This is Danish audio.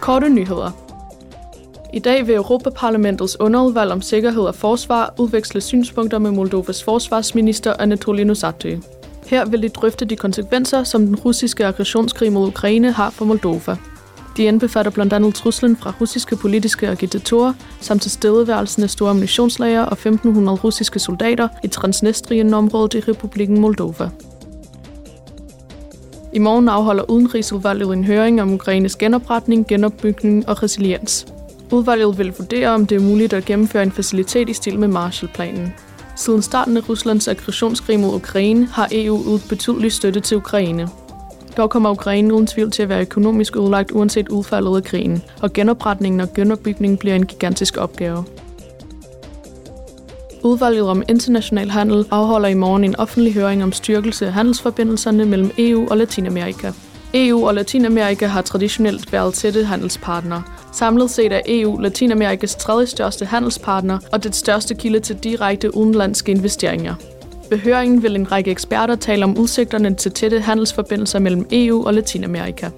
Korte nyheder. I dag vil Europaparlamentets underudvalg om sikkerhed og forsvar udveksle synspunkter med Moldovas forsvarsminister Anatoly Nusatø. Her vil de drøfte de konsekvenser, som den russiske aggressionskrig mod Ukraine har for Moldova. De indbefatter blandt andet truslen fra russiske politiske agitatorer, samt tilstedeværelsen af store ammunitionslager og 1500 russiske soldater i Transnistrien-området i Republiken Moldova. I morgen afholder Udenrigsudvalget en høring om Ukraines genopretning, genopbygning og resiliens. Udvalget vil vurdere, om det er muligt at gennemføre en facilitet i stil med Marshallplanen. Siden starten af Ruslands aggressionskrig mod Ukraine har EU ydet betydelig støtte til Ukraine. Dog kommer Ukraine uden tvivl til at være økonomisk udlagt uanset udfaldet af krigen, og genopretningen og genopbygningen bliver en gigantisk opgave. Udvalget om international handel afholder i morgen en offentlig høring om styrkelse af handelsforbindelserne mellem EU og Latinamerika. EU og Latinamerika har traditionelt været tætte handelspartnere. Samlet set er EU Latinamerikas tredje største handelspartner og det største kilde til direkte udenlandske investeringer. Ved høringen vil en række eksperter tale om udsigterne til tætte handelsforbindelser mellem EU og Latinamerika.